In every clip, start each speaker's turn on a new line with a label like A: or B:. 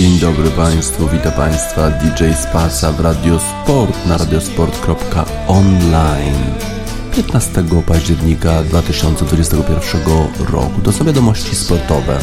A: Dzień dobry Państwu, witam Państwa DJ Spasa w Radiosport na radiosport.online 15 października 2021 roku. To są wiadomości sportowe.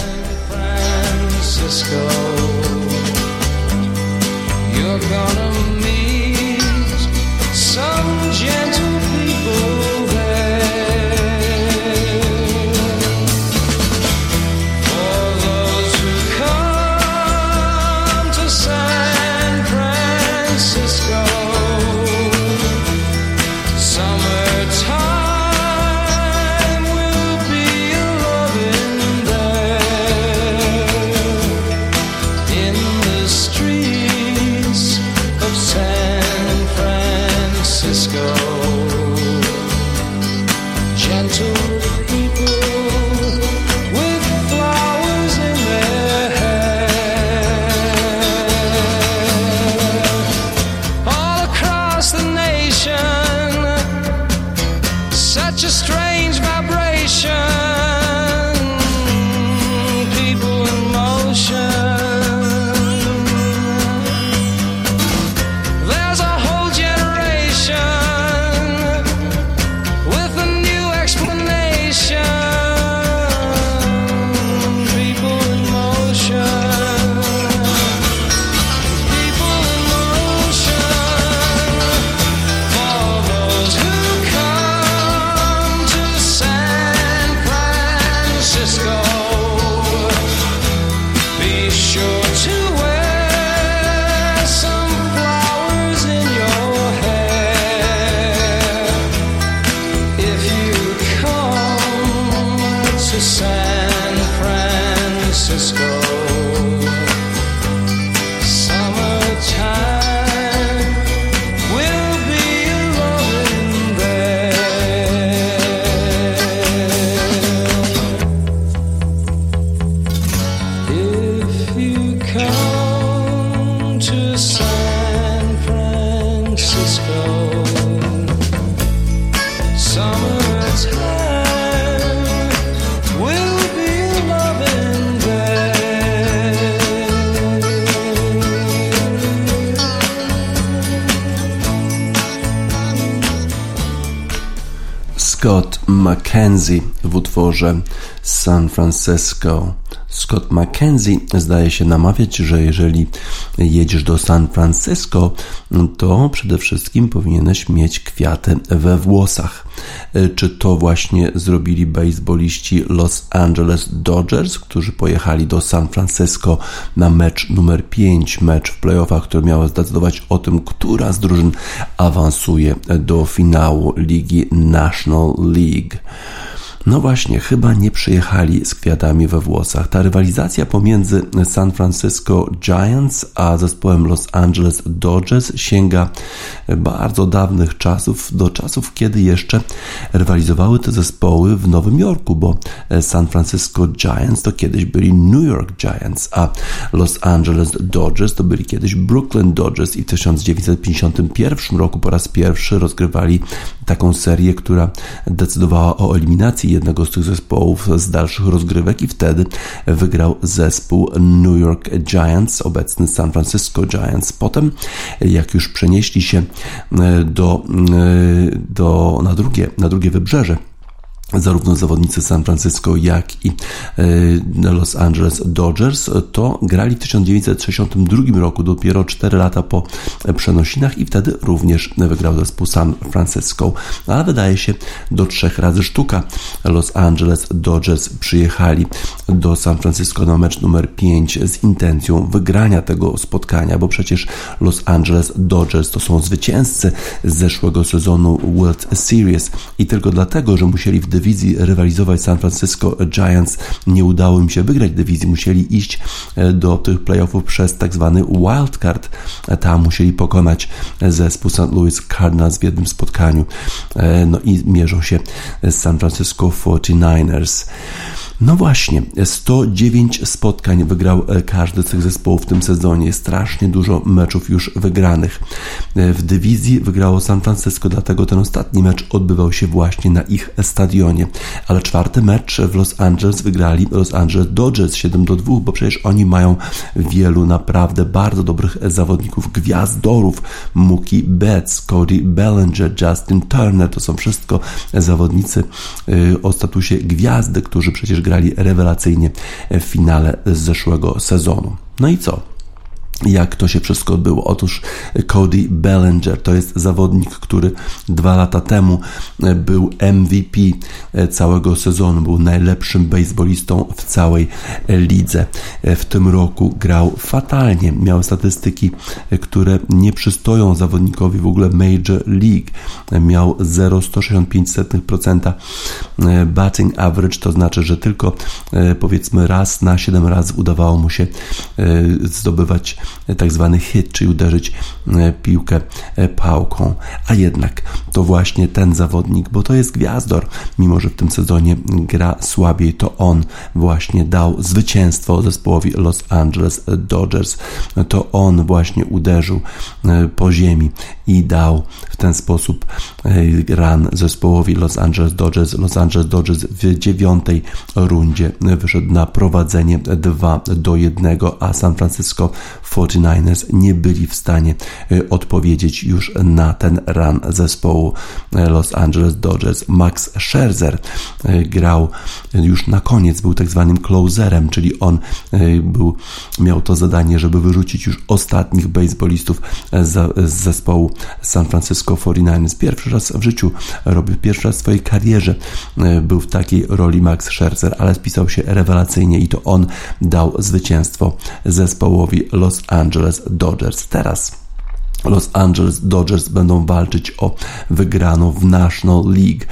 A: Mackenzie w utworze San Francisco. Scott McKenzie zdaje się namawiać, że jeżeli jedziesz do San Francisco, to przede wszystkim powinieneś mieć kwiaty we włosach. Czy to właśnie zrobili baseballiści Los Angeles Dodgers, którzy pojechali do San Francisco na mecz numer 5, mecz w playoffach, który miał zdecydować o tym, która z drużyn awansuje do finału ligi National League. No właśnie, chyba nie przyjechali z kwiatami we włosach. Ta rywalizacja pomiędzy San Francisco Giants a zespołem Los Angeles Dodgers sięga bardzo dawnych czasów, do czasów, kiedy jeszcze rywalizowały te zespoły w Nowym Jorku, bo San Francisco Giants to kiedyś byli New York Giants, a Los Angeles Dodgers to byli kiedyś Brooklyn Dodgers i w 1951 roku po raz pierwszy rozgrywali taką serię, która decydowała o eliminacji jednego z tych zespołów z dalszych rozgrywek i wtedy wygrał zespół New York Giants, obecny San Francisco Giants. Potem, jak już przenieśli się e, do, e, do, na, drugie, na drugie wybrzeże, zarówno zawodnicy San Francisco, jak i e, Los Angeles Dodgers, to grali w 1962 roku, dopiero 4 lata po przenosinach i wtedy również wygrał zespół San Francisco. Ale wydaje się do trzech razy sztuka. Los Angeles Dodgers przyjechali do San Francisco na mecz numer 5 z intencją wygrania tego spotkania, bo przecież Los Angeles Dodgers to są zwycięzcy z zeszłego sezonu World Series i tylko dlatego, że musieli w dywizji rywalizować San Francisco Giants. Nie udało im się wygrać dywizji, musieli iść e, do tych playoffów przez tak zwany wildcard. Tam musieli pokonać zespół St. Louis Cardinals w jednym spotkaniu. E, no i mierzą się z San Francisco 49ers. No właśnie, 109 spotkań wygrał e, każdy z tych zespołów w tym sezonie. Strasznie dużo meczów już wygranych. E, w dywizji wygrało San Francisco, dlatego ten ostatni mecz odbywał się właśnie na ich stadionie. Ale czwarty mecz w Los Angeles wygrali Los Angeles Dodgers 7 do 2, bo przecież oni mają wielu naprawdę bardzo dobrych zawodników, gwiazdorów. Mookie Betts, Cody Bellinger, Justin Turner, to są wszystko zawodnicy e, o statusie gwiazdy, którzy przecież grali rewelacyjnie w finale z zeszłego sezonu. No i co? Jak to się wszystko odbyło. Otóż Cody Bellinger to jest zawodnik, który dwa lata temu był MVP całego sezonu, był najlepszym baseballistą w całej lidze. W tym roku grał fatalnie, miał statystyki, które nie przystoją zawodnikowi w ogóle Major League. Miał 0,165% batting average, to znaczy, że tylko powiedzmy raz na 7 razy udawało mu się zdobywać tak zwany hit, czyli uderzyć e, piłkę e, pałką. A jednak to właśnie ten zawodnik, bo to jest gwiazdor, mimo że w tym sezonie gra słabiej, to on właśnie dał zwycięstwo zespołowi Los Angeles Dodgers. To on właśnie uderzył e, po ziemi i dał w ten sposób run zespołowi Los Angeles Dodgers. Los Angeles Dodgers w dziewiątej rundzie wyszedł na prowadzenie 2 do 1, a San Francisco 49ers nie byli w stanie e, odpowiedzieć już na ten run zespołu e, Los Angeles Dodgers. Max Scherzer e, grał już na koniec, był tak zwanym closerem, czyli on był, miał to zadanie, żeby wyrzucić już ostatnich baseballistów z zespołu San Francisco 49ers. Pierwszy raz w życiu robił, pierwszy raz w swojej karierze był w takiej roli Max Scherzer, ale spisał się rewelacyjnie i to on dał zwycięstwo zespołowi Los Angeles Dodgers. Teraz Los Angeles Dodgers będą walczyć o wygraną w National League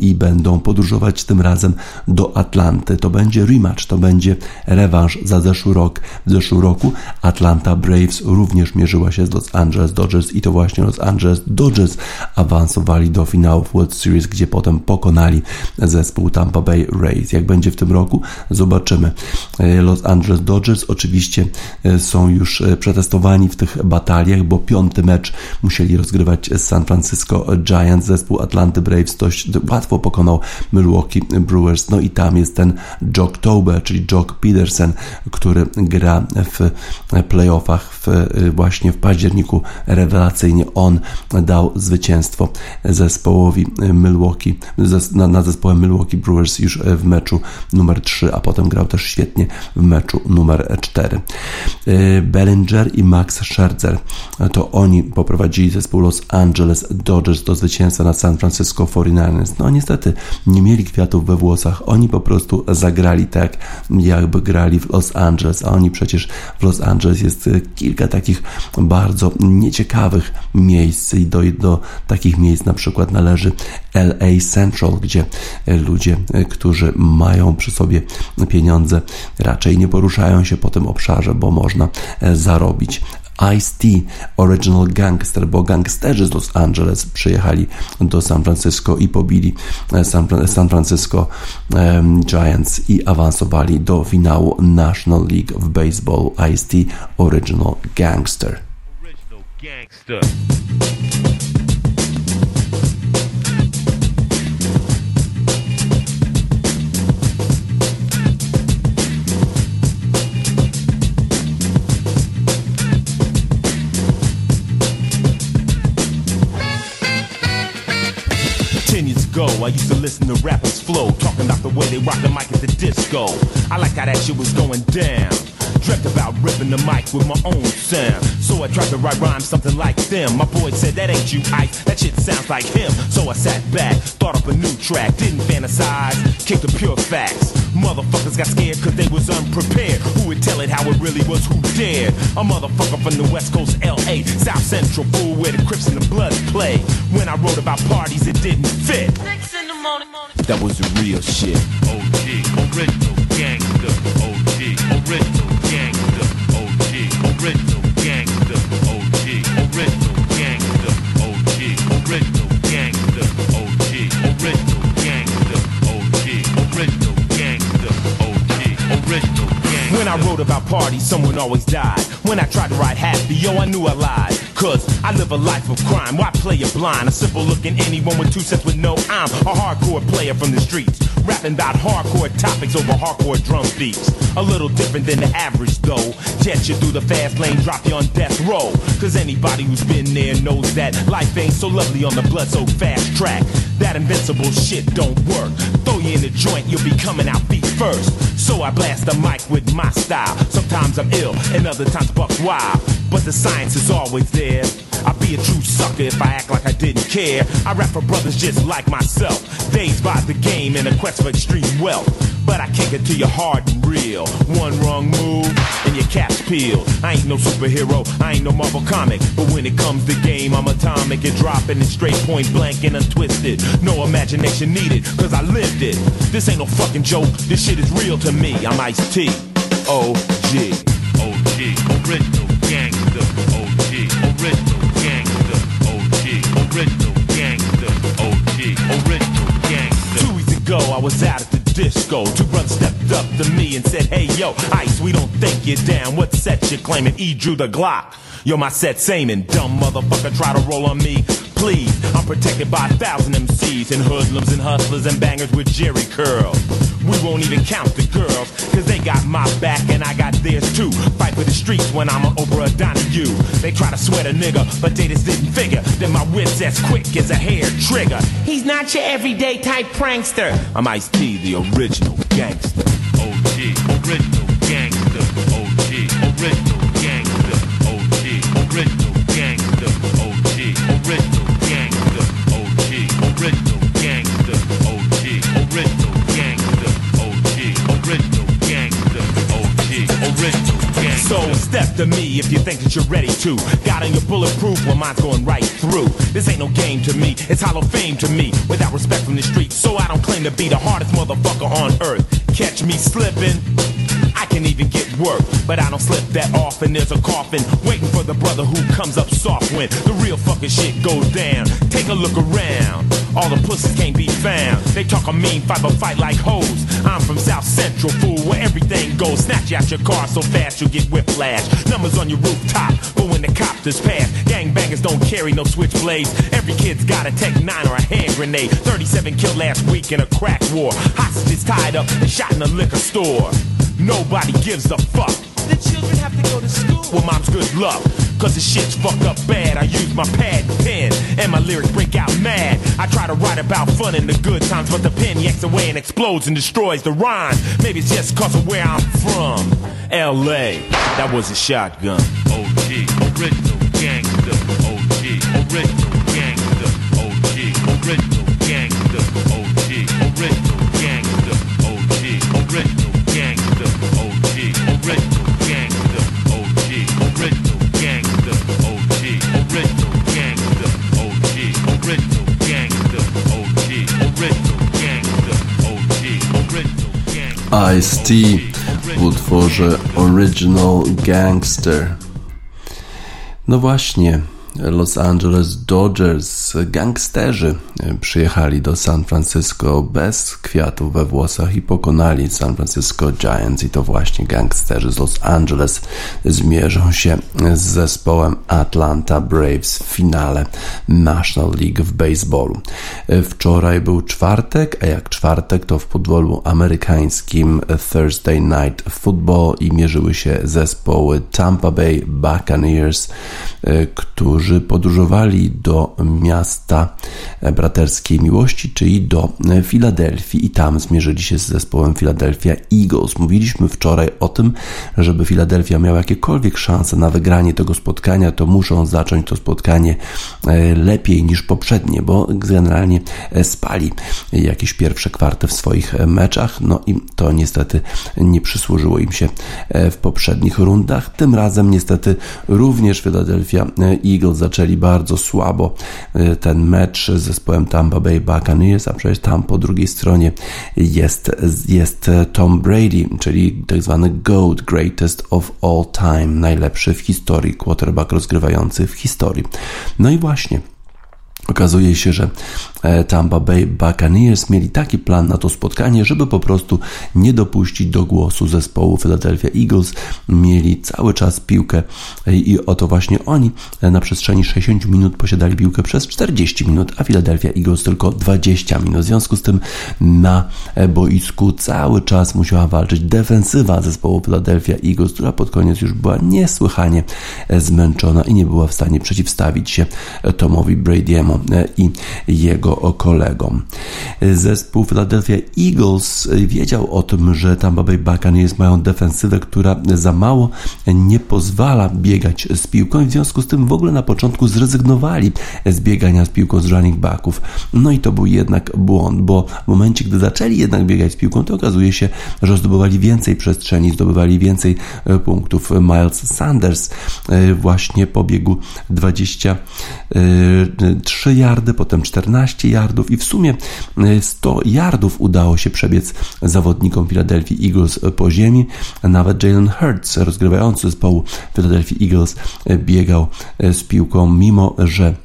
A: i będą podróżować tym razem do Atlanty. To będzie rematch, to będzie rewanż za zeszły rok. W zeszłym roku Atlanta Braves również mierzyła się z Los Angeles Dodgers i to właśnie Los Angeles Dodgers awansowali do finałów World Series, gdzie potem pokonali zespół Tampa Bay Rays. Jak będzie w tym roku? Zobaczymy. Los Angeles Dodgers oczywiście e, są już e, przetestowani w tych bataliach, bo piąty piąty mecz musieli rozgrywać z San Francisco Giants. Zespół Atlanty Braves dość łatwo pokonał Milwaukee Brewers. No i tam jest ten Jock Tober, czyli Jock Peterson, który gra w playoffach w, właśnie w październiku rewelacyjnie. On dał zwycięstwo zespołowi Milwaukee, nad zespołem Milwaukee Brewers już w meczu numer 3, a potem grał też świetnie w meczu numer 4. Bellinger i Max Scherzer to oni poprowadzili zespół Los Angeles Dodgers do zwycięstwa na San Francisco 49ers. No niestety nie mieli kwiatów we włosach. Oni po prostu zagrali tak, jakby grali w Los Angeles, a oni przecież w Los Angeles jest kilka takich bardzo nieciekawych miejsc i do, do takich miejsc na przykład należy LA Central, gdzie ludzie, którzy mają przy sobie pieniądze, raczej nie poruszają się po tym obszarze, bo można zarobić. Ice-T, Original Gangster, bo gangsterzy z Los Angeles przyjechali do San Francisco i pobili e, San, San Francisco um, Giants i awansowali do finału National League w baseball Ice-T, Original Gangster. Original Gangster.
B: Ago, I used to listen to rappers flow, talking about the way they rock the mic at the disco. I like how that shit was going down. Dreamt about ripping the mic with my own sound. So I tried to write rhymes something like them. My boy said, that ain't you, Ike. That shit sounds like him. So I sat back, thought up a new track. Didn't fantasize, kicked the pure facts. Motherfuckers got scared cause they was unprepared. Who would tell it how it really was, who dared? A motherfucker from the West Coast, LA. South Central, fool, where the Crips and the Bloods play. When I wrote about parties, it didn't fit. That was the real shit. OG, original someone always died. When I tried to write happy, yo, I knew I lied. Cause I live a life of crime. Why play it blind? A simple looking anyone with two cents with no I'm a hardcore player from the streets. Rapping about hardcore topics over hardcore drum beats. A little different than the average though. Jet you through the fast lane, drop you on death row. Cause anybody who's been there knows that life ain't so lovely on the blood so fast track. That invincible shit don't work. Throw you in the joint, you'll be coming out feet first. So I blast the mic with my style. Sometimes I'm ill, and other times buck wild. But the science is always there. I'd be a true sucker if I act like I didn't care. I rap for brothers just like myself. Dazed by the game in a quest for extreme wealth. But I kick it to you hard and real. One wrong move, and your cap's peeled. I ain't no superhero, I ain't no Marvel comic. But when it comes to game, I'm atomic and dropping it straight point blank and untwisted. No imagination needed, cause I lived it. This ain't no fucking joke, this shit is real to me. I'm Ice T. O.G.
C: OG, original gangster. OG, original gangster. OG, original gangster. OG, original gangster.
B: Two weeks ago, I was out the disco. Two brothers stepped up to me and said, Hey, yo, Ice, we don't think you're down. What set you claiming? E drew the Glock. Yo, my set's aiming. Dumb motherfucker, try to roll on me. Please, I'm protected by a thousand MCs and hoodlums and hustlers and bangers with Jerry curls. We won't even count the girls, cause they got my back and I got theirs too. Fight for the streets when I'm an Oprah Donahue. They try to sweat a nigga, but they just didn't figure that my wit's as quick as a hair trigger. He's not your everyday type prankster. I'm Ice T, the original gangster.
C: OG, original gangster. OG, original original gangster.
B: So step to me if you think that you're ready to. Got on your bulletproof, well mine's going right through. This ain't no game to me, it's hollow fame to me. Without respect from the street, so I don't claim to be the hardest motherfucker on earth. Catch me slipping. I can even get work, but I don't slip that often. There's a coffin waiting for the brother who comes up soft when the real fucking shit goes down. Take a look around. All the pussies can't be found. They talk a mean fight, but fight like hoes. I'm from South Central, fool, where everything goes. Snatch you out your car so fast you'll get whiplash. Numbers on your rooftop, but when the copters pass, gangbangers don't carry no switchblades. Every kid's got a Tech 9 or a hand grenade. 37 killed last week in a crack war. Hostages tied up and shot in a liquor store. Nobody gives a fuck. The children have to go to school. Well, mom's good luck. Cause the shit's fucked up bad. I use my pad and pen, and my lyrics break out mad. I try to write about fun and the good times, but the pen yanks away and explodes and destroys the rhyme. Maybe it's just cause of where I'm from. LA. That was a shotgun.
C: OG, original gangster. OG, original gangster. OG, original gangster. OG, original gangster. OG, original
A: Ice-T w utworze Original Gangster. No właśnie, Los Angeles Dodgers, gangsterzy przyjechali do San Francisco bez kwiatów we włosach i pokonali San Francisco Giants i to właśnie gangsterzy z Los Angeles zmierzą się z zespołem Atlanta Braves w finale National League w baseballu. Wczoraj był czwartek, a jak czwartek to w podwolu amerykańskim Thursday Night Football i mierzyły się zespoły Tampa Bay Buccaneers, którzy którzy podróżowali do miasta braterskiej miłości, czyli do Filadelfii i tam zmierzyli się z zespołem Philadelphia Eagles. Mówiliśmy wczoraj o tym, żeby Filadelfia miała jakiekolwiek szanse na wygranie tego spotkania, to muszą zacząć to spotkanie lepiej niż poprzednie, bo generalnie spali jakieś pierwsze kwarty w swoich meczach, no i to niestety nie przysłużyło im się w poprzednich rundach. Tym razem niestety również Philadelphia Eagles zaczęli bardzo słabo ten mecz z zespołem Tampa Bay Buccaneers, a przecież tam po drugiej stronie jest, jest Tom Brady, czyli tak zwany GOAT, Greatest of All Time, najlepszy w historii, quarterback rozgrywający w historii. No i właśnie Okazuje się, że Tampa Bay Buccaneers mieli taki plan na to spotkanie, żeby po prostu nie dopuścić do głosu zespołu Philadelphia Eagles. Mieli cały czas piłkę i oto właśnie oni e, na przestrzeni 60 minut posiadali piłkę przez 40 minut, a Philadelphia Eagles tylko 20 minut. W związku z tym na e, boisku cały czas musiała walczyć defensywa zespołu Philadelphia Eagles, która pod koniec już była niesłychanie zmęczona i nie była w stanie przeciwstawić się Tomowi Brady'emu i jego kolegom. Zespół Philadelphia Eagles wiedział o tym, że Tampa Bay Buccaneers mają defensywę, która za mało nie pozwala biegać z piłką i w związku z tym w ogóle na początku zrezygnowali z biegania z piłką z running backów. No i to był jednak błąd, bo w momencie, gdy zaczęli jednak biegać z piłką, to okazuje się, że zdobywali więcej przestrzeni, zdobywali więcej e, punktów. Miles Sanders e, właśnie pobiegł 23 3 yardy, potem 14 yardów i w sumie 100 e, yardów udało się przebiec zawodnikom Philadelphia Eagles po ziemi. Nawet Jalen Hurts, rozgrywający zespołu Philadelphia Eagles, e, biegał e, z piłką, mimo że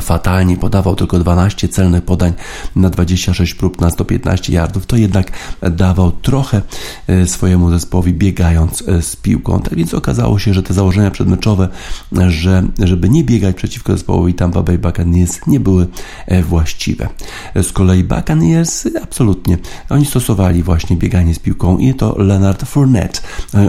A: fatalnie podawał tylko 12 celnych podań na 26 prób na 115 yardów, to jednak dawał trochę e, swojemu zespołowi biegając e, z piłką. Tak więc okazało się, że te założenia przedmeczowe, że żeby nie biegać przeciwko zespołowi Tampa Bay Buccaneers nie były e, właściwe. Z kolei Buccaneers absolutnie, oni stosowali właśnie bieganie z piłką i to Leonard Fournette.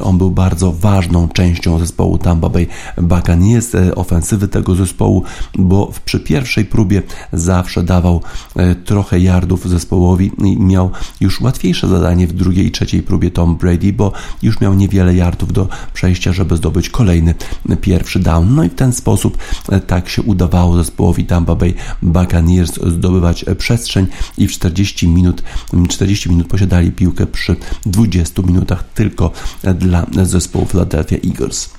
A: On był bardzo ważną częścią zespołu Tampa Bay Buccaneers, ofensywy tego zespołu, bo w przy pierwszej próbie zawsze dawał e, trochę yardów zespołowi i miał już łatwiejsze zadanie w drugiej i trzeciej próbie Tom Brady, bo już miał niewiele yardów do przejścia, żeby zdobyć kolejny pierwszy down. No i w ten sposób e, tak się udawało zespołowi Tampa Bay Buccaneers zdobywać e, przestrzeń i w 40 minut 40 minut posiadali piłkę przy 20 minutach tylko dla zespołu Philadelphia Eagles.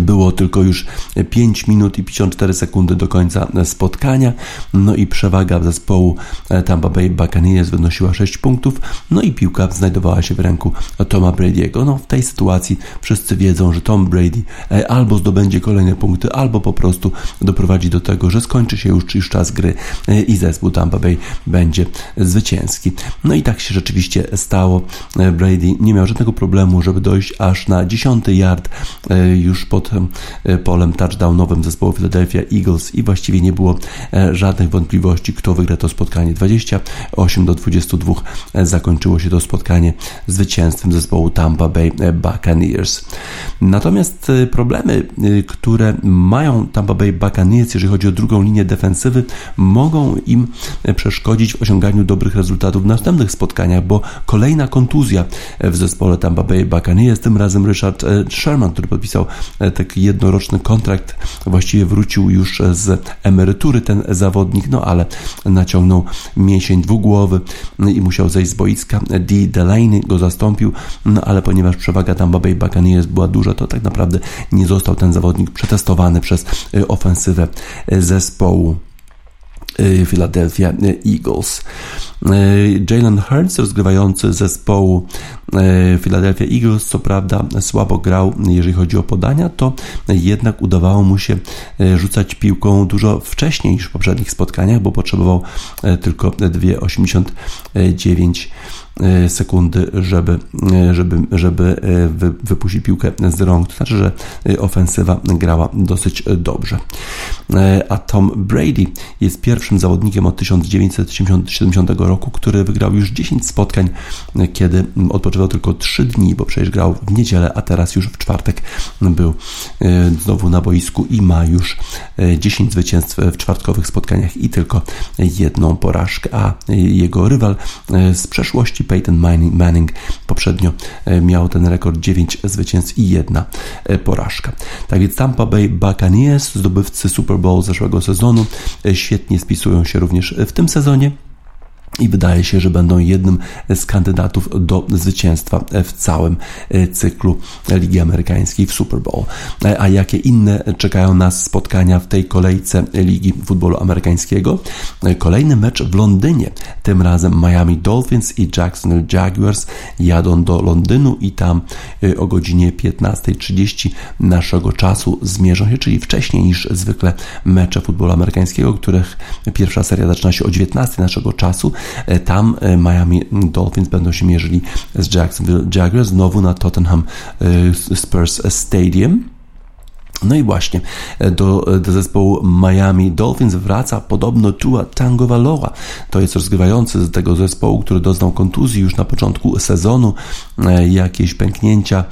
A: Było tylko już 5 minut i 54 sekundy do końca spotkania. No i przewaga zespołu Tampa Bay Buccaneers wynosiła 6 punktów. No i piłka znajdowała się w ręku Toma Brady'ego. No w tej sytuacji wszyscy wiedzą, że Tom Brady e, albo zdobędzie kolejne punkty, albo po prostu doprowadzi do tego, że skończy się już, już czas gry e, i zespół Tampa Bay będzie zwycięski. No i tak się rzeczywiście stało. E, Brady nie miał żadnego problemu, żeby dojść aż na 10 yard już pod e, polem touchdownowym zespołu Philadelphia Eagles i właściwie nie było e, żadnych wątpliwości, kto wygra to spotkanie. 28 do 22 e, zakończyło się to spotkanie zwycięstwem zespołu Tampa Bay Buccaneers. Natomiast problemy, które mają Tampa Bay Buccaneers, jeżeli chodzi o drugą linię defensywy, mogą im przeszkodzić w osiąganiu dobrych rezultatów w następnych spotkaniach, bo kolejna kontuzja w zespole Tampa Bay Buccaneers, tym razem Richard Sherman, który podpisał taki jednoroczny kontrakt. Właściwie wrócił już z emerytury ten zawodnik, no ale naciągnął mięsień dwugłowy i musiał zejść z boiska. D. Delaney go zastąpił, no ale ponieważ przewaga Tampa Bay Buccaneers była duża, to tak naprawdę nie został ten zawodnik przetestowany przez ofensywę zespołu. Y, Philadelphia Eagles. Y, Jalen Hurts, rozgrywający zespołu y, Philadelphia Eagles, co prawda słabo grał, jeżeli chodzi o podania, to jednak udawało mu się rzucać piłką dużo wcześniej niż w poprzednich spotkaniach, bo potrzebował tylko 2,89 E, sekundy, żeby, e, żeby, żeby e, wypuścić piłkę z rąk. To znaczy, że ofensywa grała dosyć dobrze. A Tom Brady jest pierwszym zawodnikiem od 1970 roku, który wygrał już 10 spotkań, kiedy odpoczywał tylko 3 dni, bo przecież grał w niedzielę, a teraz już w czwartek był znowu na boisku i ma już 10 zwycięstw w czwartkowych spotkaniach i tylko jedną porażkę, a jego rywal z przeszłości Peyton Manning poprzednio e, miał ten rekord 9 zwycięstw i jedna e, porażka. Tak więc Tampa Bay Buccaneers, zdobywcy Super Bowl zeszłego sezonu, e, świetnie spisują się również w tym sezonie. I wydaje się, że będą jednym z kandydatów do zwycięstwa w całym e, cyklu Ligi Amerykańskiej w Super Bowl. E, a jakie inne czekają nas spotkania w tej kolejce Ligi Futbolu Amerykańskiego? E, kolejny mecz w Londynie. Tym razem Miami Dolphins i Jacksonville Jaguars jadą do Londynu i tam o godzinie 15.30 naszego czasu zmierzą się, czyli wcześniej niż zwykle mecze futbolu amerykańskiego, których pierwsza seria zaczyna się o 19 naszego czasu. E, tam e, Miami Dolphins będą się mierzyli z Jacksonville Jaguars znowu na Tottenham e, Spurs Stadium. No i właśnie e, do, e, do zespołu Miami Dolphins wraca podobno Tua Tagovailoa. To jest rozgrywający z tego zespołu, który doznał kontuzji już na początku sezonu, e, jakieś pęknięcia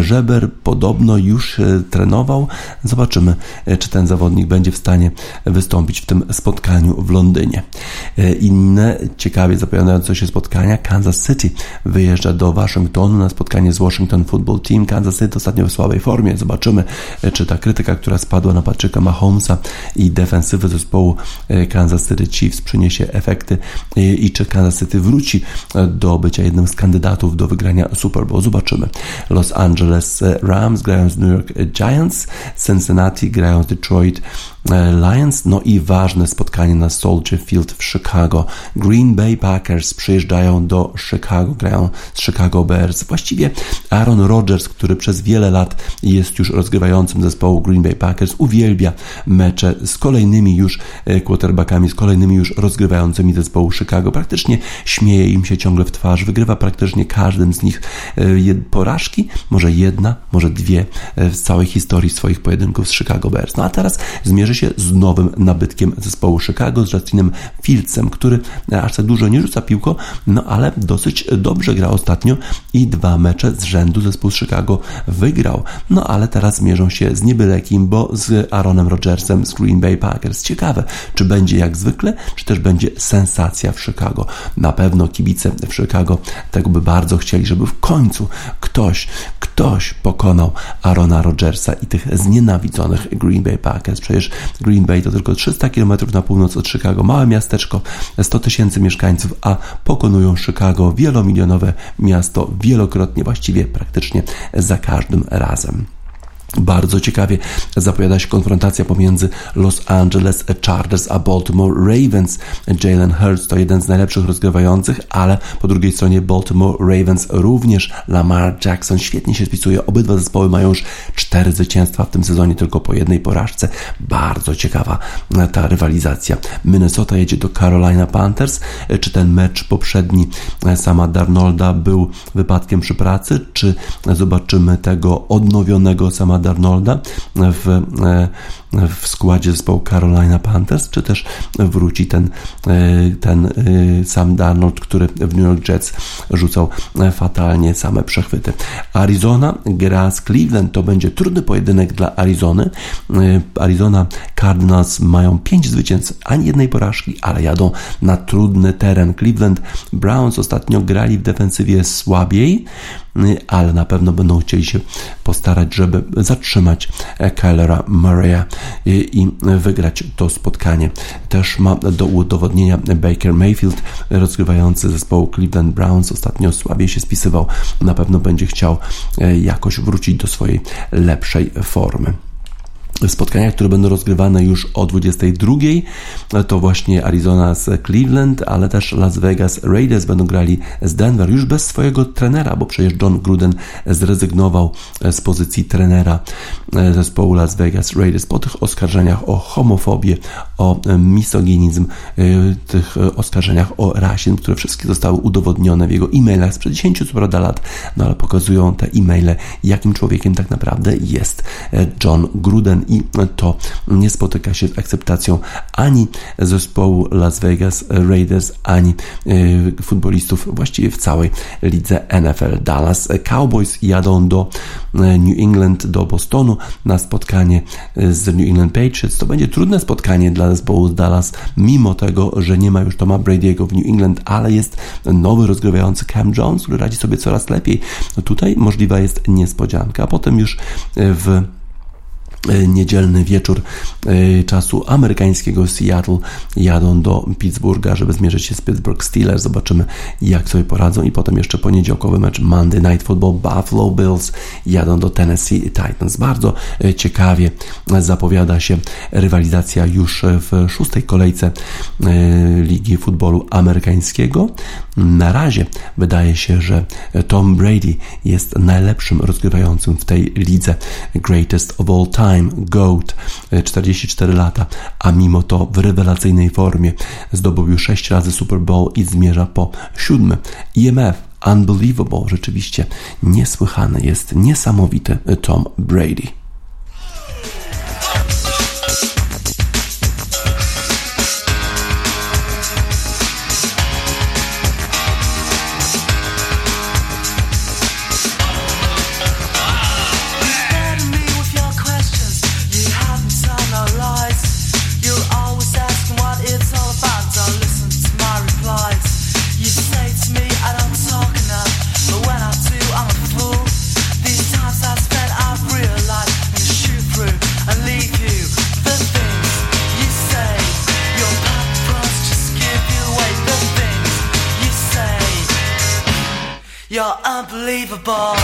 A: żeber. Podobno już trenował. Zobaczymy, czy ten zawodnik będzie w stanie wystąpić w tym spotkaniu w Londynie. Inne ciekawie zapowiadające się spotkania. Kansas City wyjeżdża do Waszyngtonu na spotkanie z Washington Football Team. Kansas City ostatnio w słabej formie. Zobaczymy, czy ta ta krytyka, która spadła na Patryka Mahomesa i defensywę zespołu e, Kansas City Chiefs przyniesie efekty e, i czy Kansas City wróci e, do bycia jednym z kandydatów do wygrania Super Bowl. Zobaczymy. Los Angeles Rams grają z New York Giants, Cincinnati grają z Detroit Lions, no i ważne spotkanie na Soldier Field w Chicago. Green Bay Packers przyjeżdżają do Chicago, grają z Chicago Bears. Właściwie Aaron Rodgers, który przez wiele lat jest już rozgrywającym zespołu Green Bay Packers, uwielbia mecze z kolejnymi już e, quarterbackami, z kolejnymi już rozgrywającymi zespołu Chicago. Praktycznie śmieje im się ciągle w twarz, wygrywa praktycznie każdym z nich e, porażki, może jedna, może dwie z całej historii swoich pojedynków z Chicago Bears. No a teraz zmierzy się z nowym nabytkiem zespołu Chicago, z Justinem Fieldsem, który aż tak dużo nie rzuca piłką, no ale dosyć dobrze gra ostatnio i dwa mecze z rzędu zespół z Chicago wygrał. No ale teraz mierzą się z niebylekim, bo z Aaronem Rodgersem z Green Bay Packers. Ciekawe, czy będzie jak zwykle, czy też będzie sensacja w Chicago. Na pewno kibice w Chicago tego by bardzo chcieli, żeby w końcu ktoś, ktoś pokonał Arona Rodgersa i tych znienawidzonych Green Bay Packers. Przecież Green Bay to tylko 300 km na północ od Chicago, małe miasteczko, 100 tysięcy mieszkańców, a pokonują Chicago, wielomilionowe miasto, wielokrotnie, właściwie praktycznie za każdym razem. Bardzo ciekawie zapowiada się konfrontacja pomiędzy Los Angeles Chargers a Baltimore Ravens. Jalen Hurts to jeden z najlepszych rozgrywających, ale po drugiej stronie Baltimore Ravens również Lamar Jackson świetnie się spisuje. Obydwa zespoły mają już cztery zwycięstwa w tym sezonie, tylko po jednej porażce. Bardzo ciekawa ta rywalizacja. Minnesota jedzie do Carolina Panthers. Czy ten mecz poprzedni sama Darnolda był wypadkiem przy pracy, czy zobaczymy tego odnowionego sama Darnolda w, e, w składzie zespołu Carolina Panthers, czy też wróci ten, e, ten e, sam Darnold, który w New York Jets rzucał fatalnie same przechwyty. Arizona gra z Cleveland, to będzie trudny pojedynek dla Arizony. Arizona Cardinals mają pięć zwycięstw, ani jednej porażki, ale jadą na trudny teren. Cleveland Browns ostatnio grali w defensywie słabiej, ale na pewno będą chcieli się postarać, żeby zatrzymać Kylera Murray'a i wygrać to spotkanie. Też ma do udowodnienia Baker Mayfield, rozgrywający zespołu Cleveland Browns. Ostatnio słabiej się spisywał. Na pewno będzie chciał jakoś wrócić do swojej lepszej formy spotkania, które będą rozgrywane już o 22. To właśnie Arizona z Cleveland, ale też Las Vegas Raiders będą grali z Denver już bez swojego trenera, bo przecież John Gruden zrezygnował z pozycji trenera zespołu Las Vegas Raiders po tych oskarżeniach o homofobię, o misoginizm, tych oskarżeniach o rasizm, które wszystkie zostały udowodnione w jego e-mailach sprzed 10 co prawda lat, no ale pokazują te e-maile, jakim człowiekiem tak naprawdę jest John Gruden i to nie spotyka się z akceptacją ani zespołu Las Vegas Raiders, ani e, futbolistów właściwie w całej lidze NFL. Dallas Cowboys jadą do e, New England, do Bostonu na spotkanie e, z New England Patriots. To będzie trudne spotkanie dla zespołu z Dallas, mimo tego, że nie ma już Toma Brady'ego w New England, ale jest nowy rozgrywający Cam Jones, który radzi sobie coraz lepiej. No tutaj możliwa jest niespodzianka, potem już w
D: niedzielny wieczór e, czasu amerykańskiego Seattle jadą do Pittsburgha, żeby zmierzyć się z Pittsburgh Steelers. Zobaczymy, jak sobie poradzą. I potem jeszcze poniedziałkowy mecz Monday Night Football Buffalo Bills jadą do Tennessee Titans. Bardzo e, ciekawie zapowiada się rywalizacja już w szóstej kolejce Ligi Futbolu Amerykańskiego. Na razie wydaje się, że Tom Brady jest najlepszym rozgrywającym w tej lidze Greatest of All Time Goat 44 e, lata, a mimo to w rewelacyjnej formie zdobył już 6 razy Super Bowl i zmierza po siódmy. IMF Unbelievable, rzeczywiście niesłychany jest niesamowity Tom Brady. Unbelievable.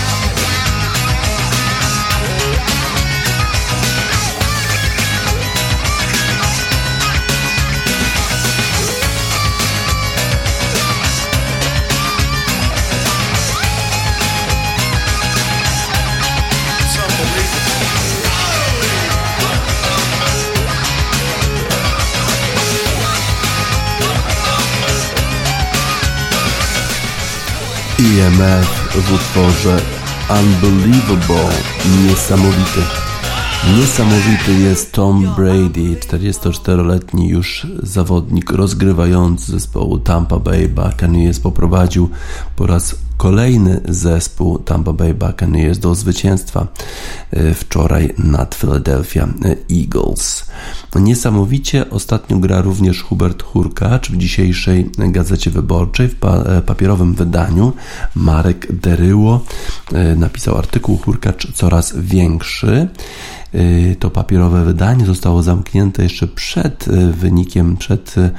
D: EMF w utworze Unbelievable, niesamowity. Niesamowity jest Tom Brady, 44-letni już zawodnik rozgrywający zespołu Tampa Bay Buccaneers poprowadził po raz kolejny zespół Tampa Bay Buccaneers do zwycięstwa e, wczoraj nad Philadelphia Eagles. Niesamowicie ostatnio gra również Hubert Hurkacz w dzisiejszej Gazecie Wyborczej w e, papierowym wydaniu. Marek Deryło e, napisał artykuł Hurkacz coraz większy. Y, to papierowe wydanie zostało zamknięte jeszcze przed y, wynikiem, przed y,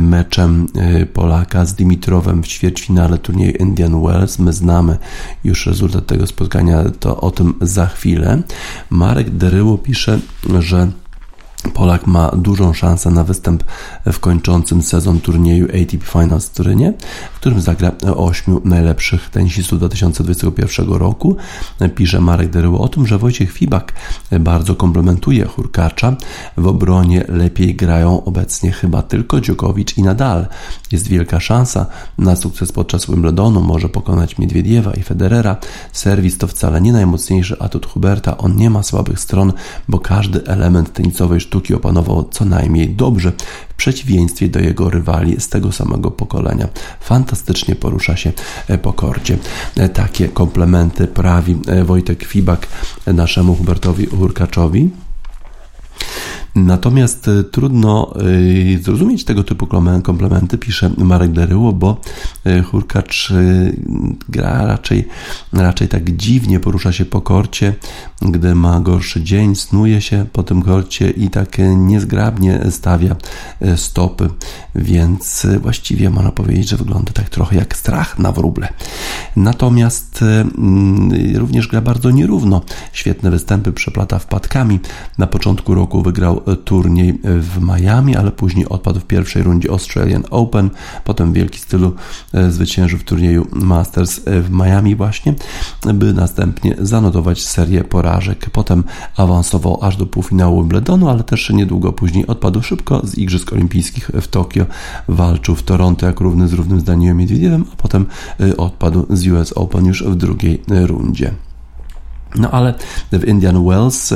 D: meczem Polaka z Dimitrowem w ćwierćfinale turnieju Indian Wells. My znamy już rezultat tego spotkania, to o tym za chwilę. Marek Deryło pisze, że
A: Polak ma dużą szansę na występ w kończącym sezon turnieju ATP Finals w Turynie, w którym zagra ośmiu najlepszych tenisistów 2021 roku. Pisze Marek Deryło o tym, że Wojciech Fibak bardzo komplementuje Hurkacza. W obronie lepiej grają obecnie chyba tylko Dziokowicz i Nadal. Jest wielka szansa na sukces podczas Wimbledonu. Może pokonać Miedwiediewa i Federera. Serwis to wcale nie najmocniejszy atut Huberta. On nie ma słabych stron, bo każdy element tenisowej sztuki sztuki opanował co najmniej dobrze, w przeciwieństwie do jego rywali z tego samego pokolenia. Fantastycznie porusza się e, po korcie. E, takie komplementy prawi e, Wojtek Fibak naszemu Hubertowi Hurkaczowi. Natomiast y, trudno y, zrozumieć tego typu komplementy, pisze Marek Deryło, bo y, Hurkacz gra raczej, raczej tak dziwnie, porusza się po korcie, gdy ma gorszy dzień, snuje się po tym korcie i tak niezgrabnie stawia stopy, więc właściwie można powiedzieć, że wygląda tak trochę jak strach na wróble. Natomiast również gra bardzo nierówno. Świetne występy przeplata wpadkami. Na początku roku wygrał turniej w Miami, ale później odpadł w pierwszej rundzie Australian Open, potem w wielki stylu e, zwyciężył w turnieju Masters w Miami właśnie, by następnie zanotować serię porażek. Potem awansował aż do półfinału Wimbledonu, ale też niedługo później odpadł szybko z Igrzysk Olimpijskich w Tokio. Walczył w Toronto jak równy z równym z Danielem Miedwiediewem, a potem e, odpadł z US Open już w drugiej rundzie. No ale w Indian Wells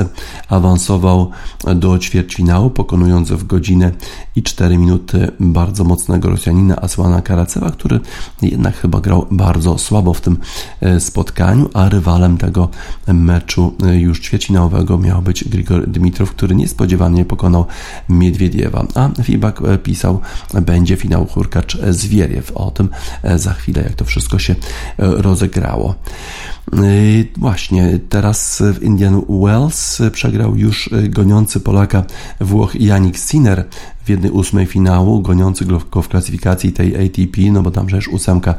A: awansował do ćwierćfinału, pokonując w godzinę i 4 minuty bardzo mocnego Rosjanina Asłana Karacewa, który jednak chyba grał bardzo słabo w tym e, spotkaniu, a rywalem tego meczu e, już ćwierćfinałowego miał być Grigor Dmitrow, który niespodziewanie pokonał Miedwiediewa. A Fibak e, pisał, będzie finał Hurkacz Zwieriew. O tym za chwilę, jak to wszystko się rozegrało. Właśnie, teraz w Indian Wells przegrał już goniący Polaka Włoch Janik Sinner w jednej ósmej finału, goniący go w klasyfikacji tej ATP, no bo tam przecież ósemka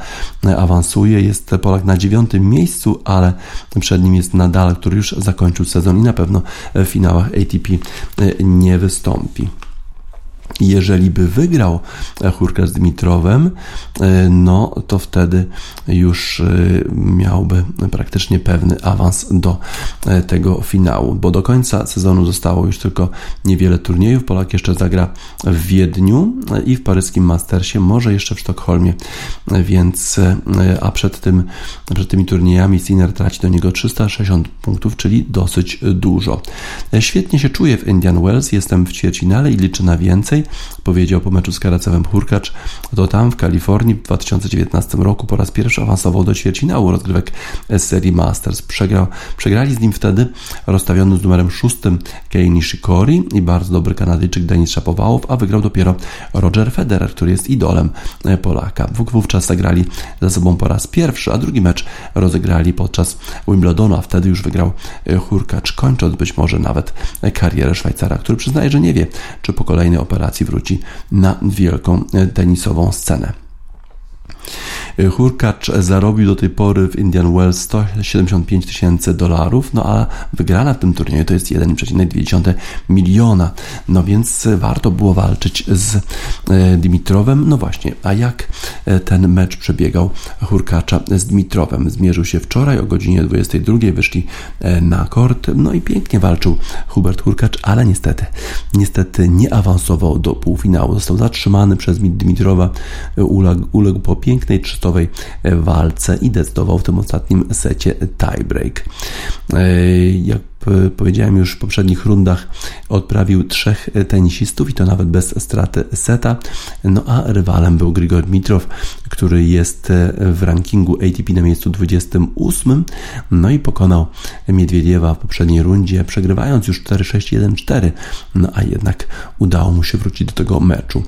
A: awansuje. Jest Polak na dziewiątym miejscu, ale przed nim jest Nadal, który już zakończył sezon i na pewno w finałach ATP nie wystąpi. Jeżeli by wygrał Hurka z Dmitrowem, e, no to wtedy już e, miałby praktycznie pewny awans do e, tego finału, bo do końca sezonu zostało już tylko niewiele turniejów. Polak jeszcze zagra w Wiedniu i w paryskim Mastersie, może jeszcze w Sztokholmie, więc a przed, tym, przed tymi turniejami Sinner traci do niego 360 punktów, czyli dosyć dużo. Świetnie się czuję w Indian Wells, jestem w ćwierćfinale i liczę na więcej powiedział po meczu z Karacewem Hurkacz, to tam w Kalifornii w 2019 roku po raz pierwszy awansował do ćwierćfinału rozgrywek serii Masters. Przegrał, przegrali z nim wtedy rozstawiony z numerem 6 Kei Nishikori i bardzo dobry Kanadyjczyk Denis Szapowałow, a wygrał dopiero Roger Federer, który jest idolem Polaka. Wówczas zagrali ze sobą po raz pierwszy, a drugi mecz rozegrali podczas Wimbledonu, a wtedy już wygrał Hurkacz, kończąc być może nawet karierę Szwajcara, który przyznaje, że nie wie, czy po kolejnej operacji wróci na wielką tenisową scenę. Hurkacz zarobił do tej pory w Indian Wells 175 tysięcy dolarów, no a wygrana w tym turnieju to jest 1,2 miliona. No więc warto było walczyć z e, Dimitrowem. No właśnie, a jak e, ten mecz przebiegał Hurkacza z Dimitrowem? Zmierzył się wczoraj o godzinie 22, wyszli e, na kort, no i pięknie walczył Hubert Hurkacz, ale niestety, niestety nie awansował do półfinału. Został zatrzymany przez Dimitrowa, uległ, uległ po pięknej trzystowej walce i decydował w tym ostatnim secie tiebreak. Jak powiedziałem już w poprzednich rundach, odprawił trzech tenisistów i to nawet bez straty seta. No a rywalem był Grigor Dmitrow, który jest w rankingu ATP na miejscu 28. No i pokonał Miedwiediewa w poprzedniej rundzie, przegrywając już 4-6-1-4. No a jednak udało mu się wrócić do tego meczu.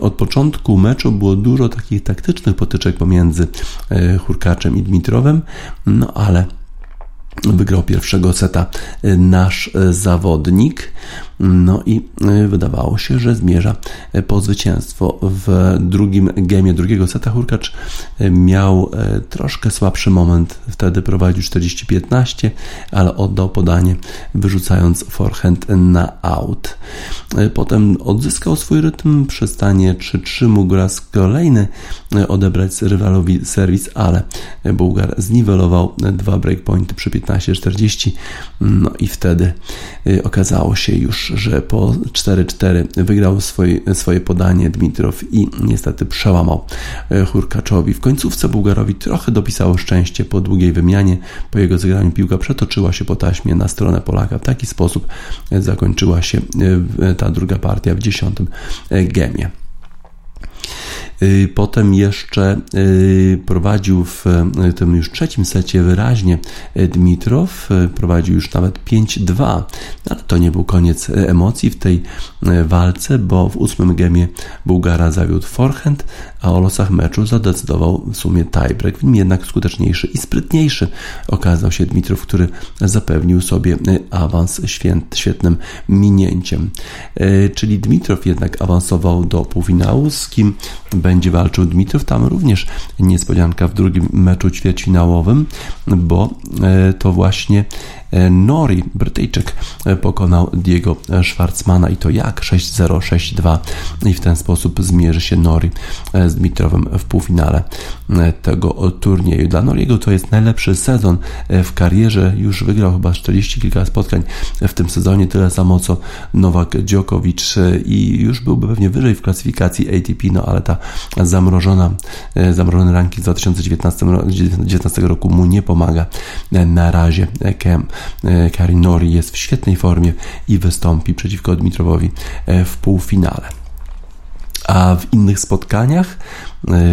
A: Od początku meczu było dużo takich taktycznych potyczek pomiędzy e, Hurkaczem i Dmitrowem, no ale Wygrał pierwszego seta y, nasz y, zawodnik. No i wydawało się, że zmierza po zwycięstwo. W drugim gemie drugiego seta Hurkacz miał troszkę słabszy moment. Wtedy prowadził 40-15, ale oddał podanie, wyrzucając forehand na out. Potem odzyskał swój rytm, przy stanie 3-3 mógł raz kolejny odebrać rywalowi serwis, ale Bułgar zniwelował dwa breakpointy przy 15-40. No i wtedy okazało się już, że po 4-4 wygrał swoje, swoje podanie Dmitrow i niestety przełamał Hurkaczowi. W końcówce Bułgarowi trochę dopisało szczęście po długiej wymianie. Po jego zagraniu piłka przetoczyła się po taśmie na stronę Polaka. W taki sposób zakończyła się ta druga partia w dziesiątym gemie. Y, potem jeszcze y, prowadził w y, tym już trzecim secie wyraźnie Dmitrow, prowadził już nawet 5-2, no, ale to nie był koniec emocji w tej walce, bo w ósmym gemie Bułgara zawiódł forehand, a o losach meczu zadecydował w sumie tiebreak. Jednak skuteczniejszy i sprytniejszy okazał się Dmitrow, który zapewnił sobie awans świetnym minięciem. Czyli Dmitrow jednak awansował do półfinału, z kim będzie walczył Dmitrów. Tam również niespodzianka w drugim meczu ćwierćfinałowym, bo e, to właśnie Nori, Brytyjczyk, e, pokonał Diego Schwarzmana i to jak? 6-0, 6-2 i w ten sposób zmierzy się Nori e, z Dmitrowem w półfinale tego turnieju. Dla Noriego to jest najlepszy sezon w karierze. Już wygrał chyba 40 kilka spotkań w tym sezonie, tyle samo co Nowak Djokovic i już byłby pewnie wyżej w klasyfikacji ATP, no ale ta zamrożona, zamrożony ranking z 2019 roku mu nie pomaga na razie. Kem E, Karin Nori jest w świetnej formie i wystąpi przeciwko Dmitrowowi e, w półfinale. A w innych spotkaniach e,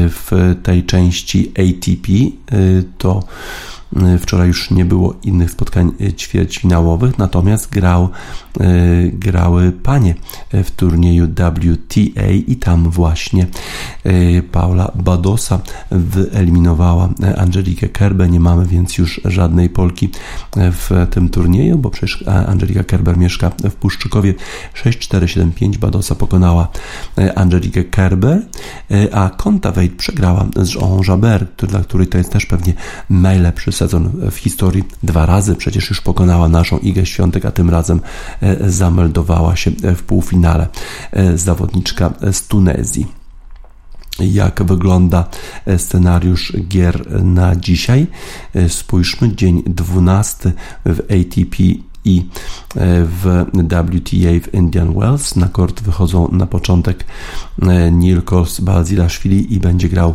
A: w tej części ATP to Wczoraj już nie było innych spotkań ćwierćfinałowych, natomiast grał, grały panie w turnieju WTA i tam właśnie Paula Badosa wyeliminowała Angelikę Kerbę. Nie mamy więc już żadnej Polki w tym turnieju, bo przecież Angelika Kerber mieszka w Puszczykowie. 6-4-7-5 Badosa pokonała Angelikę Kerber, a Conta Wade przegrała z Jean Jabert, dla której to jest też pewnie najlepszy sezon w historii. Dwa razy przecież już pokonała naszą Igę Świątek, a tym razem zameldowała się w półfinale zawodniczka z Tunezji jak wygląda e, scenariusz gier na dzisiaj. E, spójrzmy, dzień 12 w ATP i e, w WTA w Indian Wells. Na kort wychodzą na początek Neil Kors Bazilashvili i będzie grał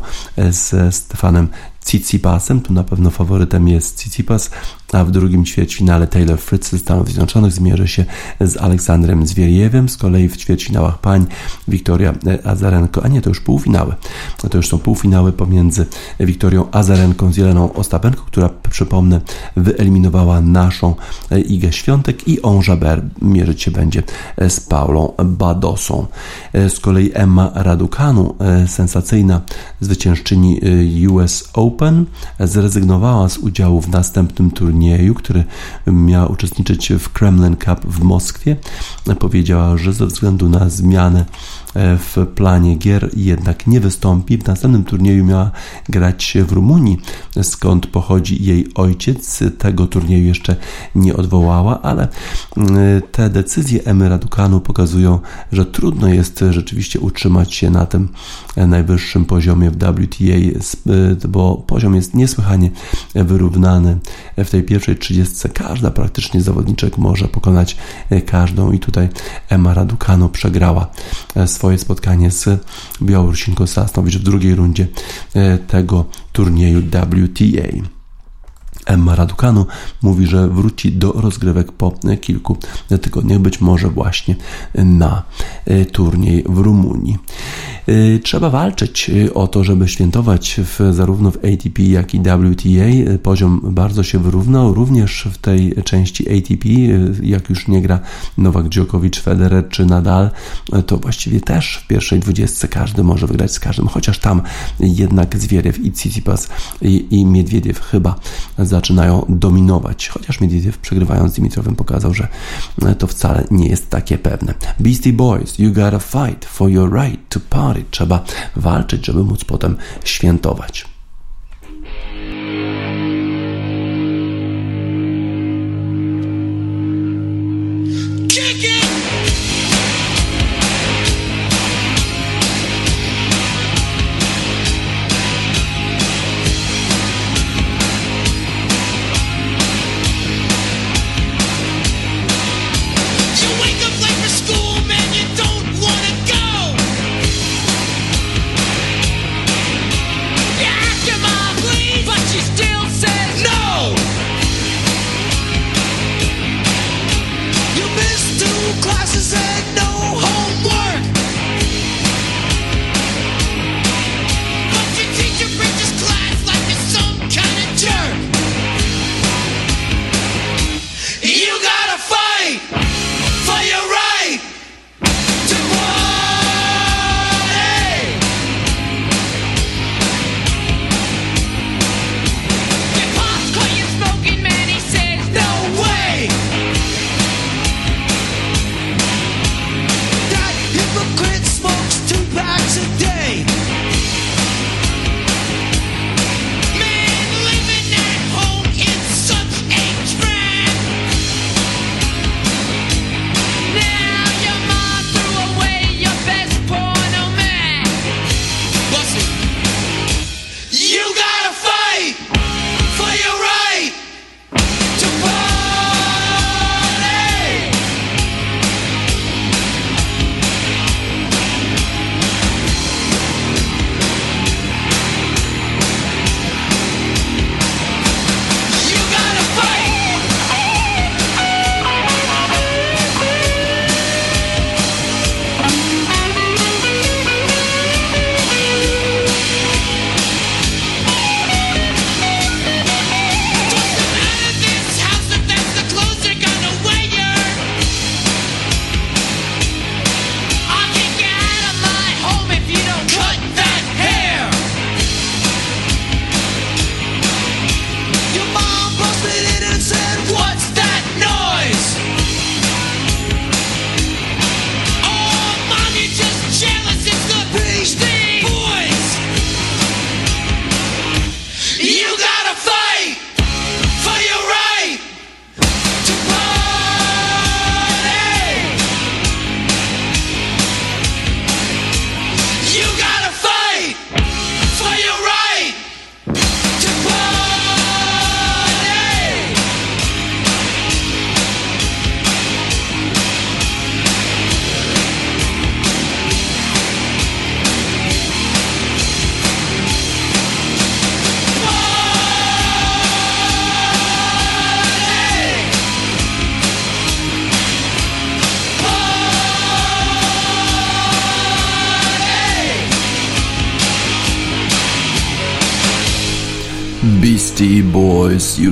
A: ze Stefanem Tsitsipasem. Tu na pewno faworytem jest Tsitsipas, a w drugim ćwierćfinale Taylor Fritz ze Stanów Zjednoczonych zmierzy się z Aleksandrem Zwieriewem. Z kolei w ćwierćfinałach pań Wiktoria Azarenko, a nie, to już półfinały. To już są półfinały pomiędzy Wiktorią Azarenką z Jeleną Ostapenko, która, przypomnę, wyeliminowała naszą Igę Świątek i On Jaber mierzyć się będzie z Paulą Badosą. Z kolei Emma Raducanu, sensacyjna zwyciężczyni US Open, zrezygnowała z udziału w następnym turnieju który miał uczestniczyć w Kremlin Cup w Moskwie. Powiedziała, że ze względu na zmianę w planie gier jednak nie wystąpi. W następnym turnieju miała grać w Rumunii, skąd pochodzi jej ojciec. Tego turnieju jeszcze nie odwołała, ale mm, te decyzje Emy Radukanu pokazują, że trudno jest rzeczywiście utrzymać się na tym najwyższym poziomie w WTA, e, bo poziom jest niesłychanie wyrównany. W tej pierwszej 30 każda praktycznie zawodniczek może pokonać każdą i tutaj Emma Raducanu przegrała swoje swoje spotkanie z Białorusinką Sasnowicz w drugiej rundzie e, tego turnieju WTA. Emma Raducanu mówi, że wróci do rozgrywek po kilku tygodniach, być może właśnie na e, turniej w Rumunii. E, trzeba walczyć e, o to, żeby świętować w, zarówno w ATP, jak i WTA. Poziom bardzo się wyrównał, również w tej części ATP, jak już nie gra Nowak Djokovic, Federer czy Nadal, to właściwie też w pierwszej dwudziestce każdy może wygrać z każdym, chociaż tam jednak Zwierew i Tsitsipas i, i Miedwiediew chyba za zaczynają dominować. Chociaż Medvedev przegrywając z Dimitrowem pokazał, że to wcale nie jest takie pewne. Beastie Boys, you gotta fight for your right to party. Trzeba walczyć, żeby móc potem świętować.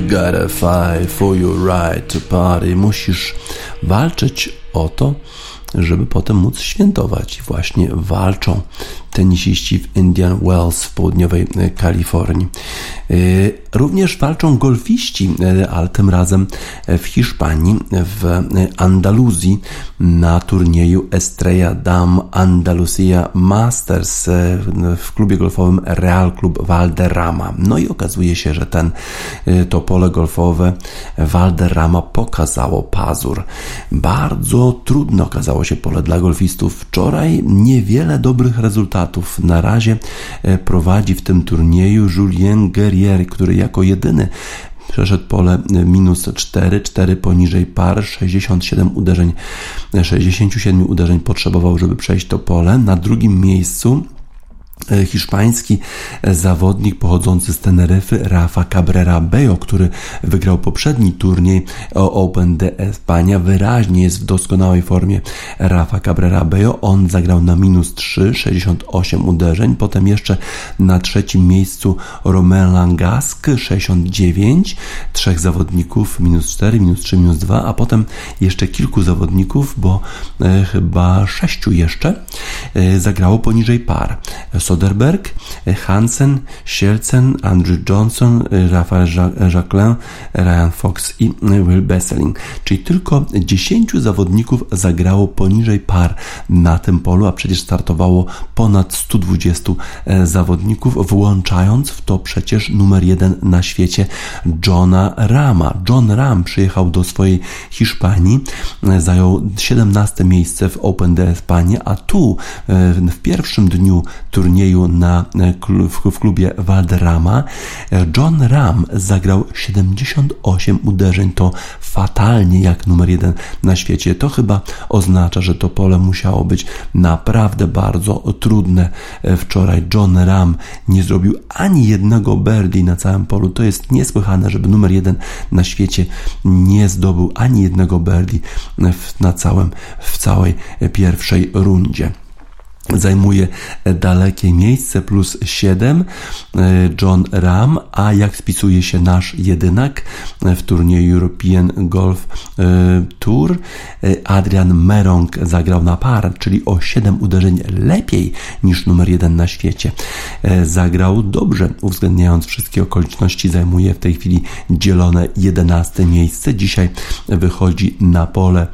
A: Gotta fight for your right to party. Musisz walczyć o to, żeby potem móc świętować. I właśnie walczą tenisiści w Indian Wells w południowej Kalifornii. Również walczą golfiści, y, ale tym razem w Hiszpanii, w Andaluzji na turnieju Estrella Dam Andalusia Masters w klubie golfowym Real Club Valderrama. No i okazuje się, że ten to pole golfowe Valderrama pokazało pazur. Bardzo trudno okazało się pole dla golfistów. Wczoraj niewiele dobrych rezultatów. Na razie prowadzi w tym turnieju Julien Guerrier, który jako jedyny przeszedł pole minus 4, 4 poniżej par, 67 uderzeń, 67 uderzeń potrzebował, żeby przejść to pole. Na drugim miejscu hiszpański zawodnik pochodzący z Teneryfy, Rafa Cabrera Bello, który wygrał poprzedni turniej Open de España, wyraźnie jest w doskonałej formie Rafa Cabrera Bello. On zagrał na minus 3, 68 uderzeń, potem jeszcze na trzecim miejscu Romain Langask, 69, trzech zawodników minus 4, minus 3, minus 2, a potem jeszcze kilku zawodników, bo e, chyba sześciu jeszcze e, zagrało poniżej par. Soderberg, Hansen, Sielcen, Andrew Johnson, Rafael Jacquelin, Ryan Fox i Will Besseling. Czyli tylko 10 zawodników zagrało poniżej par na tym polu, a przecież startowało ponad 120 zawodników, włączając w to przecież numer jeden na świecie Johna Rama. John Ram przyjechał do swojej Hiszpanii, zajął 17 miejsce w Open de España, a tu w pierwszym dniu turnieju na, w klubie Valderrama John Ram zagrał 78 uderzeń. To fatalnie jak numer jeden na świecie. To chyba oznacza, że to pole musiało być naprawdę bardzo trudne. Wczoraj John Ram nie zrobił ani jednego birdie na całym polu. To jest niesłychane, żeby numer jeden na świecie nie zdobył ani jednego birdie na całym, w całej pierwszej rundzie zajmuje dalekie miejsce plus 7 John Ram, a jak spisuje się nasz jedynak w turnieju European Golf e, Tour Adrian Merong zagrał na par, czyli o 7 uderzeń lepiej niż numer 1 na świecie. E, zagrał dobrze, uwzględniając wszystkie okoliczności, zajmuje w tej chwili dzielone 11 miejsce. Dzisiaj wychodzi na pole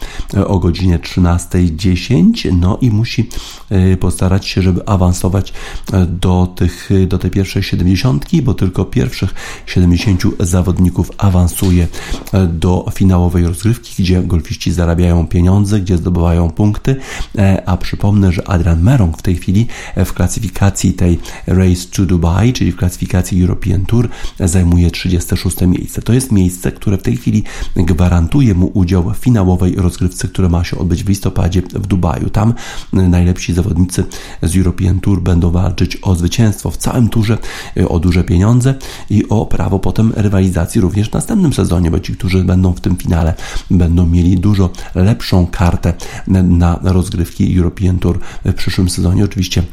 A: o godzinie 13.10, no i musi e, postarać się, żeby awansować e, do, tych, do tej pierwszej 70, bo tylko pierwszych 70 zawodników awansuje e, do finałowej rozgrywki, gdzie golfiści zarabiają pieniądze, gdzie zdobywają punkty, e, a przypomnę, że Adrian Merong w tej chwili w klasyfikacji tej Race to Dubai, czyli w klasyfikacji European Tour zajmuje 36 miejsce. To jest miejsce, które w tej chwili gwarantuje mu udział w finałowej rozgrywce, która ma się odbyć w listopadzie w Dubaju. Tam najlepsi zawodnicy z European Tour będą walczyć o zwycięstwo w całym turze, y, o duże pieniądze i o prawo potem rywalizacji również w następnym sezonie, bo ci, którzy będą w tym finale, będą mieli dużo lepszą kartę na rozgrywki European Tour w przyszłym sezonie. Oczywiście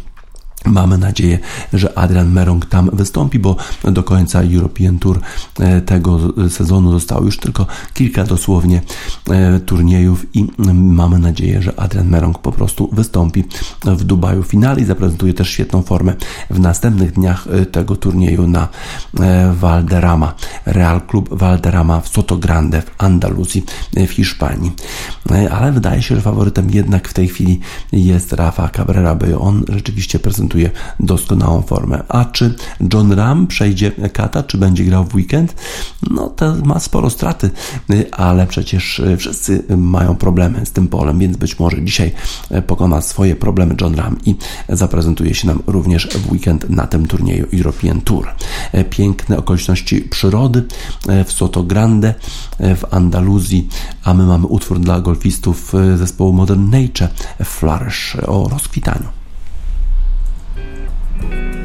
A: Mamy nadzieję, że Adrian Merong tam wystąpi, bo do końca European Tour e, tego sezonu zostało już tylko kilka dosłownie e, turniejów i mamy nadzieję, że Adrian Merong po prostu wystąpi w Dubaju finale i zaprezentuje też świetną formę w następnych dniach e, tego turnieju na Valderrama. Real Club Valderrama w Soto Grande w Andaluzji w Hiszpanii. Ale wydaje się, że faworytem jednak w tej chwili jest Rafa Cabrera, by on rzeczywiście prezentuje prezentuje doskonałą formę. A czy John Ram przejdzie kata, czy będzie grał w weekend? No to ma sporo straty, ale przecież wszyscy mają problemy z tym polem, więc być może dzisiaj pokona swoje problemy John Ram i zaprezentuje się nam również w weekend na tym turnieju European Tour. Piękne okoliczności przyrody w Soto Grande w Andaluzji, a my mamy utwór dla golfistów zespołu Modern Nature Flourish o rozkwitaniu. Modern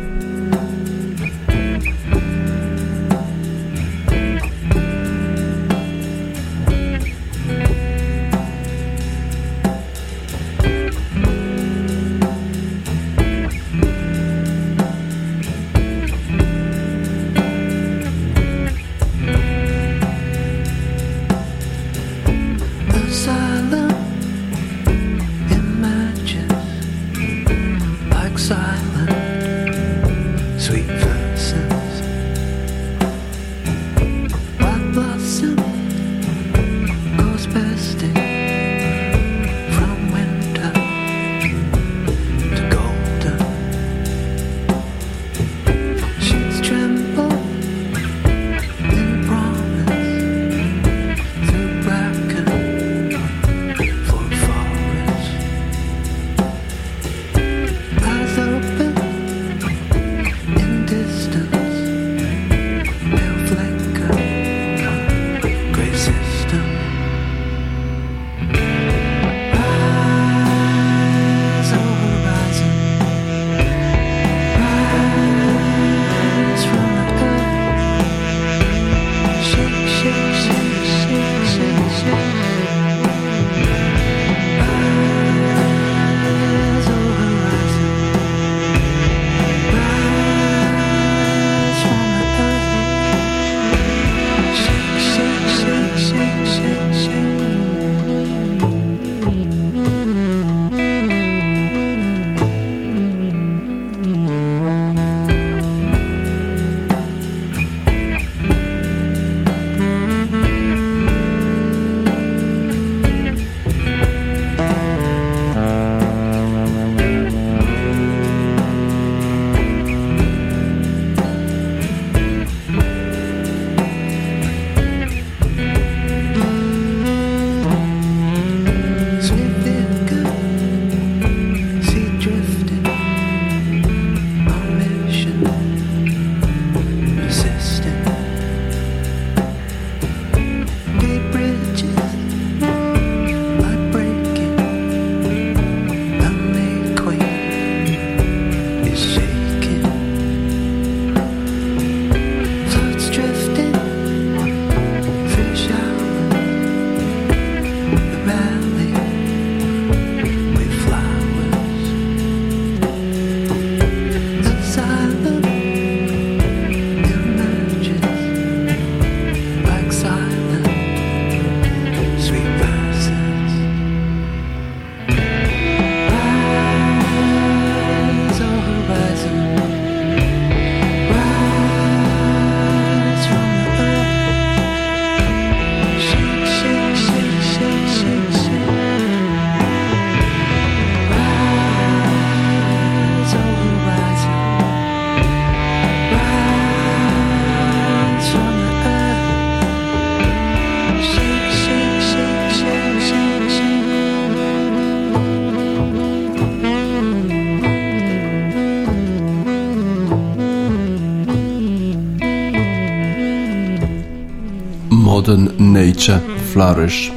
A: Nature Flourish.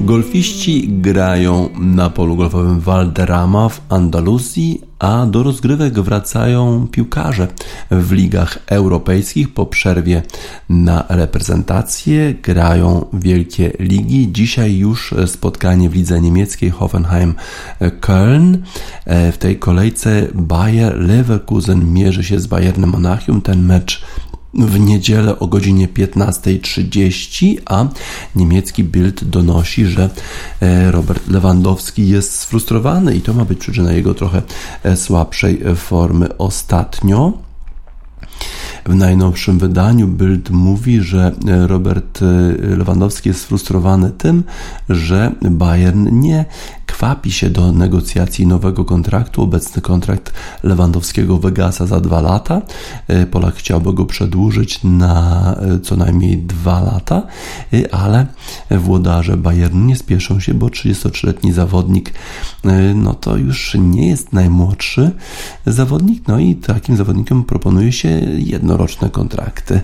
A: Golfiści grają na polu golfowym Valderrama w Andaluzji, a do rozgrywek wracają piłkarze w ligach europejskich po przerwie na reprezentację. Grają wielkie ligi. Dzisiaj już spotkanie w lidze niemieckiej Hoffenheim-Köln. W tej kolejce Bayer Leverkusen mierzy się z Bayernem Monachium. Ten mecz w niedzielę o godzinie 15.30, a niemiecki Bild donosi, że e, Robert Lewandowski jest sfrustrowany i to ma być przyczyna jego trochę e, słabszej formy ostatnio. W najnowszym wydaniu Bild mówi, że e, Robert Lewandowski jest sfrustrowany tym, że Bayern nie kwapi się do negocjacji nowego kontraktu. Obecny kontrakt Lewandowskiego wygasa za dwa lata. E, Polak chciałby go przedłużyć na e, co najmniej dwa lata, e, ale włodarze Bayernu nie spieszą się, bo 33-letni zawodnik no to już nie jest najmłodszy zawodnik, no i takim zawodnikom proponuje się jednoroczne kontrakty.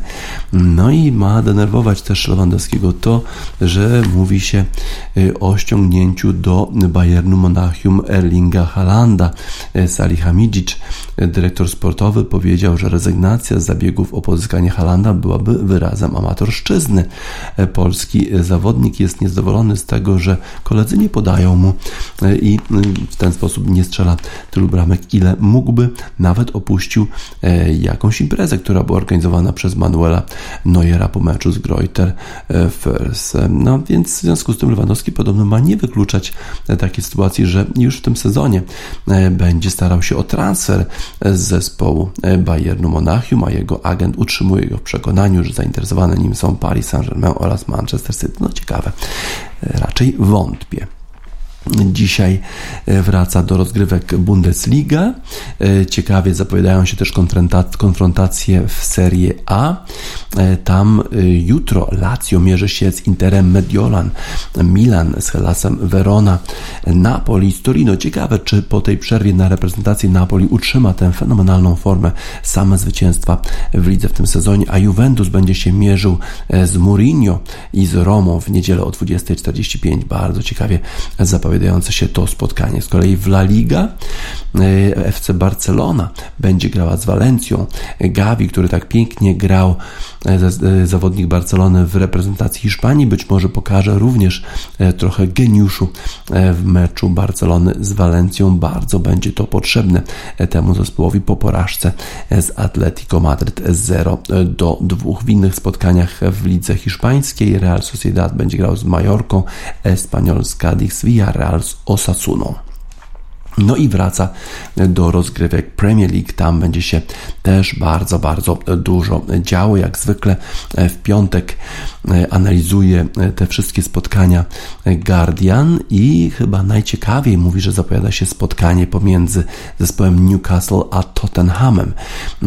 A: No i ma denerwować też Lewandowskiego to, że mówi się o ściągnięciu do Bayernu Monachium Erlinga Halanda. E, Salihamidzic, e, dyrektor sportowy, powiedział, że rezygnacja z zabiegów o pozyskanie Halanda byłaby wyrazem amatorszczyzny. E, polski zawodnik jest niezadowolony z tego, że koledzy nie podają mu i w ten sposób nie strzela tylu bramek, ile mógłby. Nawet opuścił jakąś imprezę, która była organizowana przez Manuela Neuera po meczu z Greuter Furs. No więc w związku z tym Lewandowski podobno ma nie wykluczać takiej sytuacji, że już w tym sezonie e, będzie starał się o transfer z zespołu e, Bayernu Monachium, a jego agent utrzymuje go w przekonaniu, że zainteresowane nim są Paris Saint-Germain oraz Manchester City. No ciekawe, e, raczej wątpię. Dzisiaj e, wraca do rozgrywek Bundesliga. E, ciekawie zapowiadają się też konfrontacje w Serie A. E, tam jutro Lazio mierzy się z Interem Mediolan, Milan z Hellasem Verona, Napoli z Torino. Ciekawe, czy po tej przerwie na reprezentację Napoli utrzyma tę fenomenalną formę same zwycięstwa w lidze w tym sezonie, a Juventus będzie się mierzył z Mourinho i z Romą w niedzielę o 20.45. Bardzo ciekawie zapowiadają zapowiadające się to spotkanie. Z kolei w La Liga e, FC Barcelona będzie grała z Walencją. Gavi, który tak pięknie grał, e, e, zawodnik Barcelony w reprezentacji Hiszpanii, być może pokaże również trochę geniuszu w meczu Barcelony z Walencją. Bardzo będzie to potrzebne temu zespołowi po porażce z Atletico Madryt 0 do 2. W innych spotkaniach w lidze hiszpańskiej Real Sociedad będzie grał z Majorką, Espanyol z Cadiz, Villarreal Real z Osasuną. No i wraca do rozgrywek Premier League. Tam będzie się też bardzo, bardzo dużo działo. Jak zwykle w piątek analizuje te wszystkie spotkania Guardian i chyba najciekawiej mówi, że zapowiada się spotkanie pomiędzy zespołem Newcastle a Tottenhamem.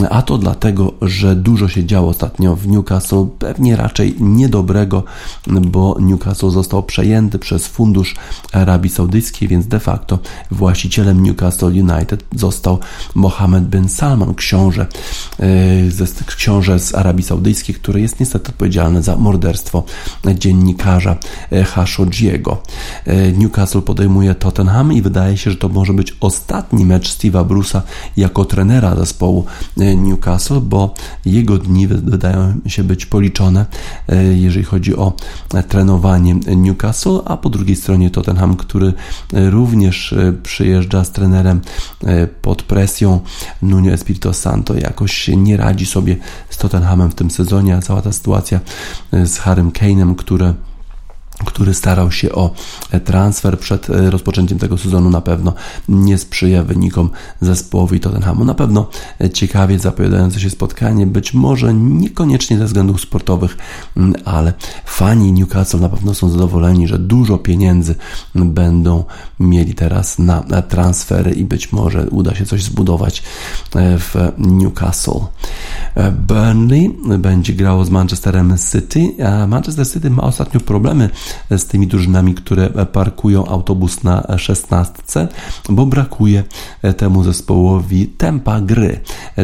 A: A to dlatego, że dużo się działo ostatnio w Newcastle, pewnie raczej niedobrego, bo Newcastle został przejęty przez fundusz Arabii Saudyjskiej, więc de facto właściciel właścicielem Newcastle United został Mohammed bin Salman, książę, e, książę z Arabii Saudyjskiej, który jest niestety odpowiedzialny za morderstwo dziennikarza e, Khashoggiego. E, Newcastle podejmuje Tottenham i wydaje się, że to może być ostatni mecz Steve'a Bruce'a jako trenera zespołu Newcastle, bo jego dni wydają się być policzone, jeżeli chodzi o trenowanie Newcastle, a po drugiej stronie Tottenham, który również przyjeżdża przyjeżdża z trenerem e, pod presją. Nuno Espirito Santo jakoś nie radzi sobie z Tottenhamem w tym sezonie, a cała ta sytuacja e, z Harrym Kane'em, który który starał się o transfer przed e, rozpoczęciem tego sezonu, na pewno nie sprzyja wynikom zespołowi Tottenhamu. Na pewno e, ciekawie zapowiadające się spotkanie, być może niekoniecznie ze względów sportowych, ale fani Newcastle na pewno są zadowoleni, że dużo pieniędzy będą mieli teraz na transfery i być może uda się coś zbudować e, w Newcastle. Burnley będzie grało z Manchesterem City, a Manchester City ma ostatnio problemy z tymi drużynami, które parkują autobus na szesnastce, bo brakuje temu zespołowi tempa gry.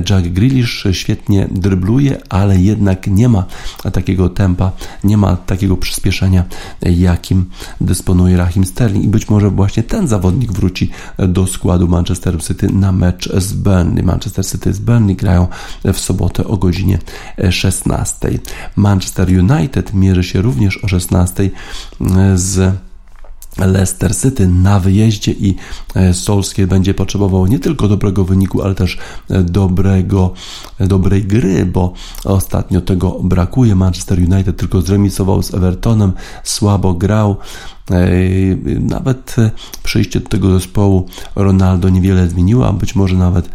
A: Jack Grealish świetnie drybluje, ale jednak nie ma takiego tempa, nie ma takiego przyspieszenia, jakim dysponuje Rahim Sterling i być może właśnie ten zawodnik wróci do składu Manchester City na mecz z Burnley. Manchester City z Burnley grają w sobotę o godzinie 16. Manchester United mierzy się również o 16 z Leicester City na wyjeździe i e, Solskjaer będzie potrzebował nie tylko dobrego wyniku, ale też e, dobrego, e, dobrej gry, bo ostatnio tego brakuje. Manchester United tylko zremisował z Evertonem, słabo grał. Nawet przyjście do tego zespołu Ronaldo niewiele zmieniło, a być może nawet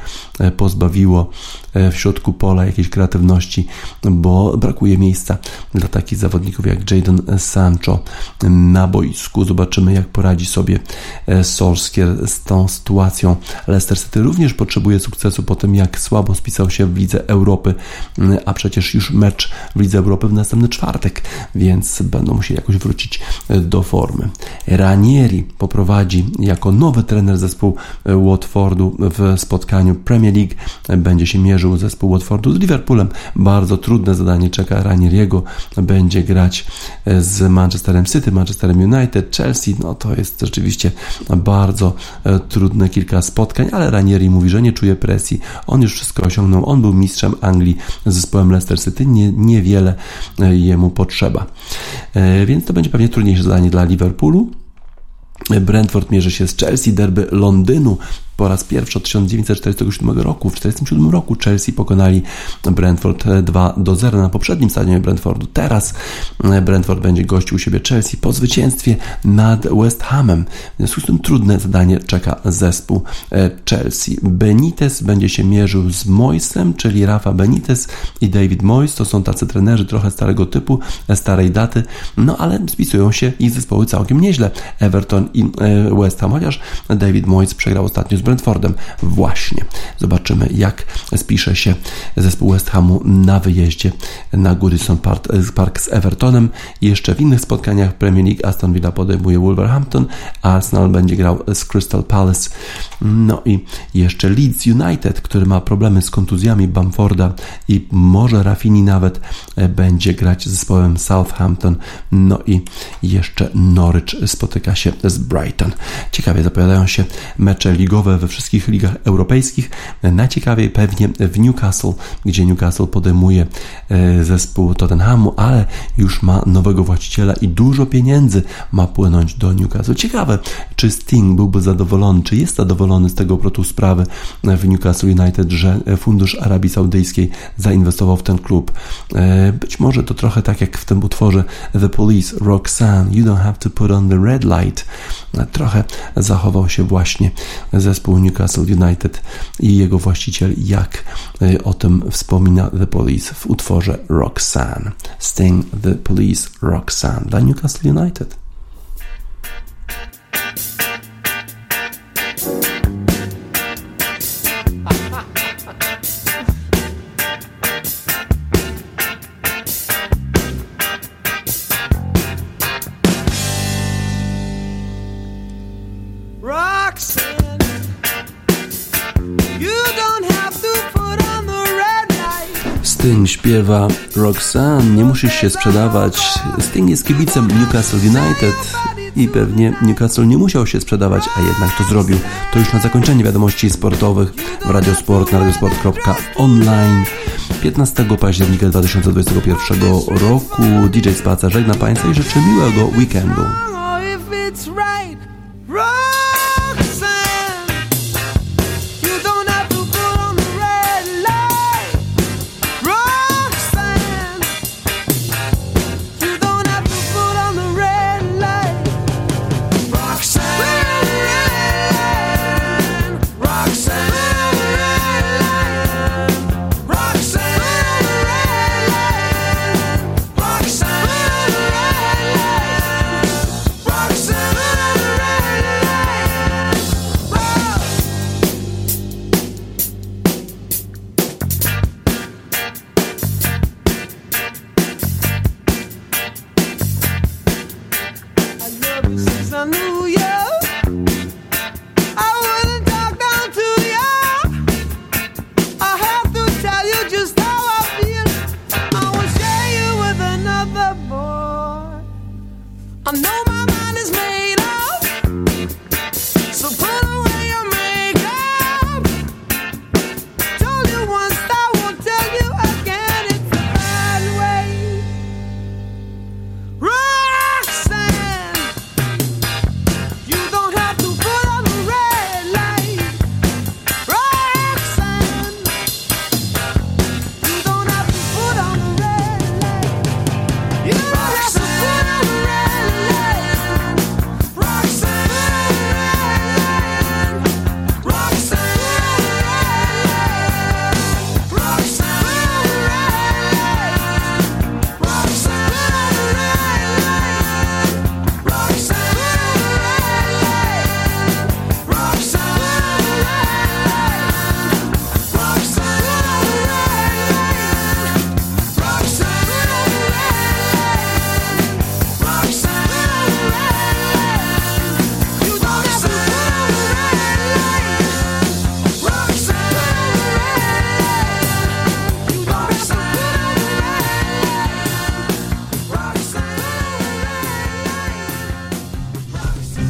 A: pozbawiło w środku pola jakiejś kreatywności, bo brakuje miejsca dla takich zawodników jak Jadon Sancho na boisku. Zobaczymy, jak poradzi sobie Solskjaer z tą sytuacją. Leicester City również potrzebuje sukcesu po tym, jak słabo spisał się w Lidze Europy, a przecież już mecz w Lidze Europy w następny czwartek, więc będą musieli jakoś wrócić do formy. Ranieri poprowadzi jako nowy trener zespół Watfordu w spotkaniu Premier League. Będzie się mierzył zespół Watfordu z Liverpoolem. Bardzo trudne zadanie czeka Ranieriego. Będzie grać z Manchesterem City, Manchesterem United, Chelsea. No to jest rzeczywiście bardzo e, trudne kilka spotkań, ale Ranieri mówi, że nie czuje presji. On już wszystko osiągnął. On był mistrzem Anglii z zespołem Leicester City. Nie, niewiele e, jemu potrzeba. E, więc to będzie pewnie trudniejsze zadanie dla Liverpoolu. Brentford mierzy się z Chelsea, derby Londynu po raz pierwszy od 1947 roku. W 1947 roku Chelsea pokonali Brentford 2 do 0 na poprzednim stadionie Brentfordu. Teraz e, Brentford będzie gościł u siebie Chelsea po zwycięstwie nad West Hamem. W związku z tym trudne zadanie czeka zespół e, Chelsea. Benitez będzie się mierzył z Moisem, czyli Rafa Benitez i David Moyes. To są tacy trenerzy trochę starego typu, e, starej daty, no ale spisują się ich zespoły całkiem nieźle. Everton i West Ham, chociaż David Moyes przegrał ostatnio z Brentfordem. Właśnie. Zobaczymy, jak spisze się zespół West Hamu na wyjeździe na Goodison Park, z Evertonem. Jeszcze w innych spotkaniach Premier League Aston Villa podejmuje Wolverhampton, Arsenal będzie grał z Crystal Palace. No i jeszcze Leeds United, który ma problemy z kontuzjami Bamforda i może Rafini nawet będzie grać z zespołem Southampton. No i jeszcze Norwich spotyka się z Brighton. Ciekawie zapowiadają się mecze ligowe we wszystkich ligach europejskich. Najciekawiej pewnie w Newcastle, gdzie Newcastle podejmuje e, zespół Tottenhamu, ale już ma nowego właściciela i dużo pieniędzy ma płynąć do Newcastle. Ciekawe, czy Sting byłby zadowolony, czy jest zadowolony z tego obrotu sprawy w Newcastle United, że Fundusz Arabii Saudyjskiej zainwestował w ten klub. E, być może to trochę tak jak w tym utworze The Police, Roxanne, You Don't Have to Put on the Red Light. Trochę zachował się właśnie zespół zespołu Newcastle United i jego właściciel, jak y, o tym wspomina The Police w utworze Roxanne. Sting The Police Roxanne dla Newcastle United. Śpiewa Roxanne, nie musisz się sprzedawać. Sting jest kibicem Newcastle United i pewnie Newcastle nie musiał się sprzedawać, a jednak to zrobił. To już na zakończenie wiadomości sportowych w Radiosport na radiosport.online 15 października 2021 roku. DJ Spacer żegna Państwa i życzy miłego weekendu.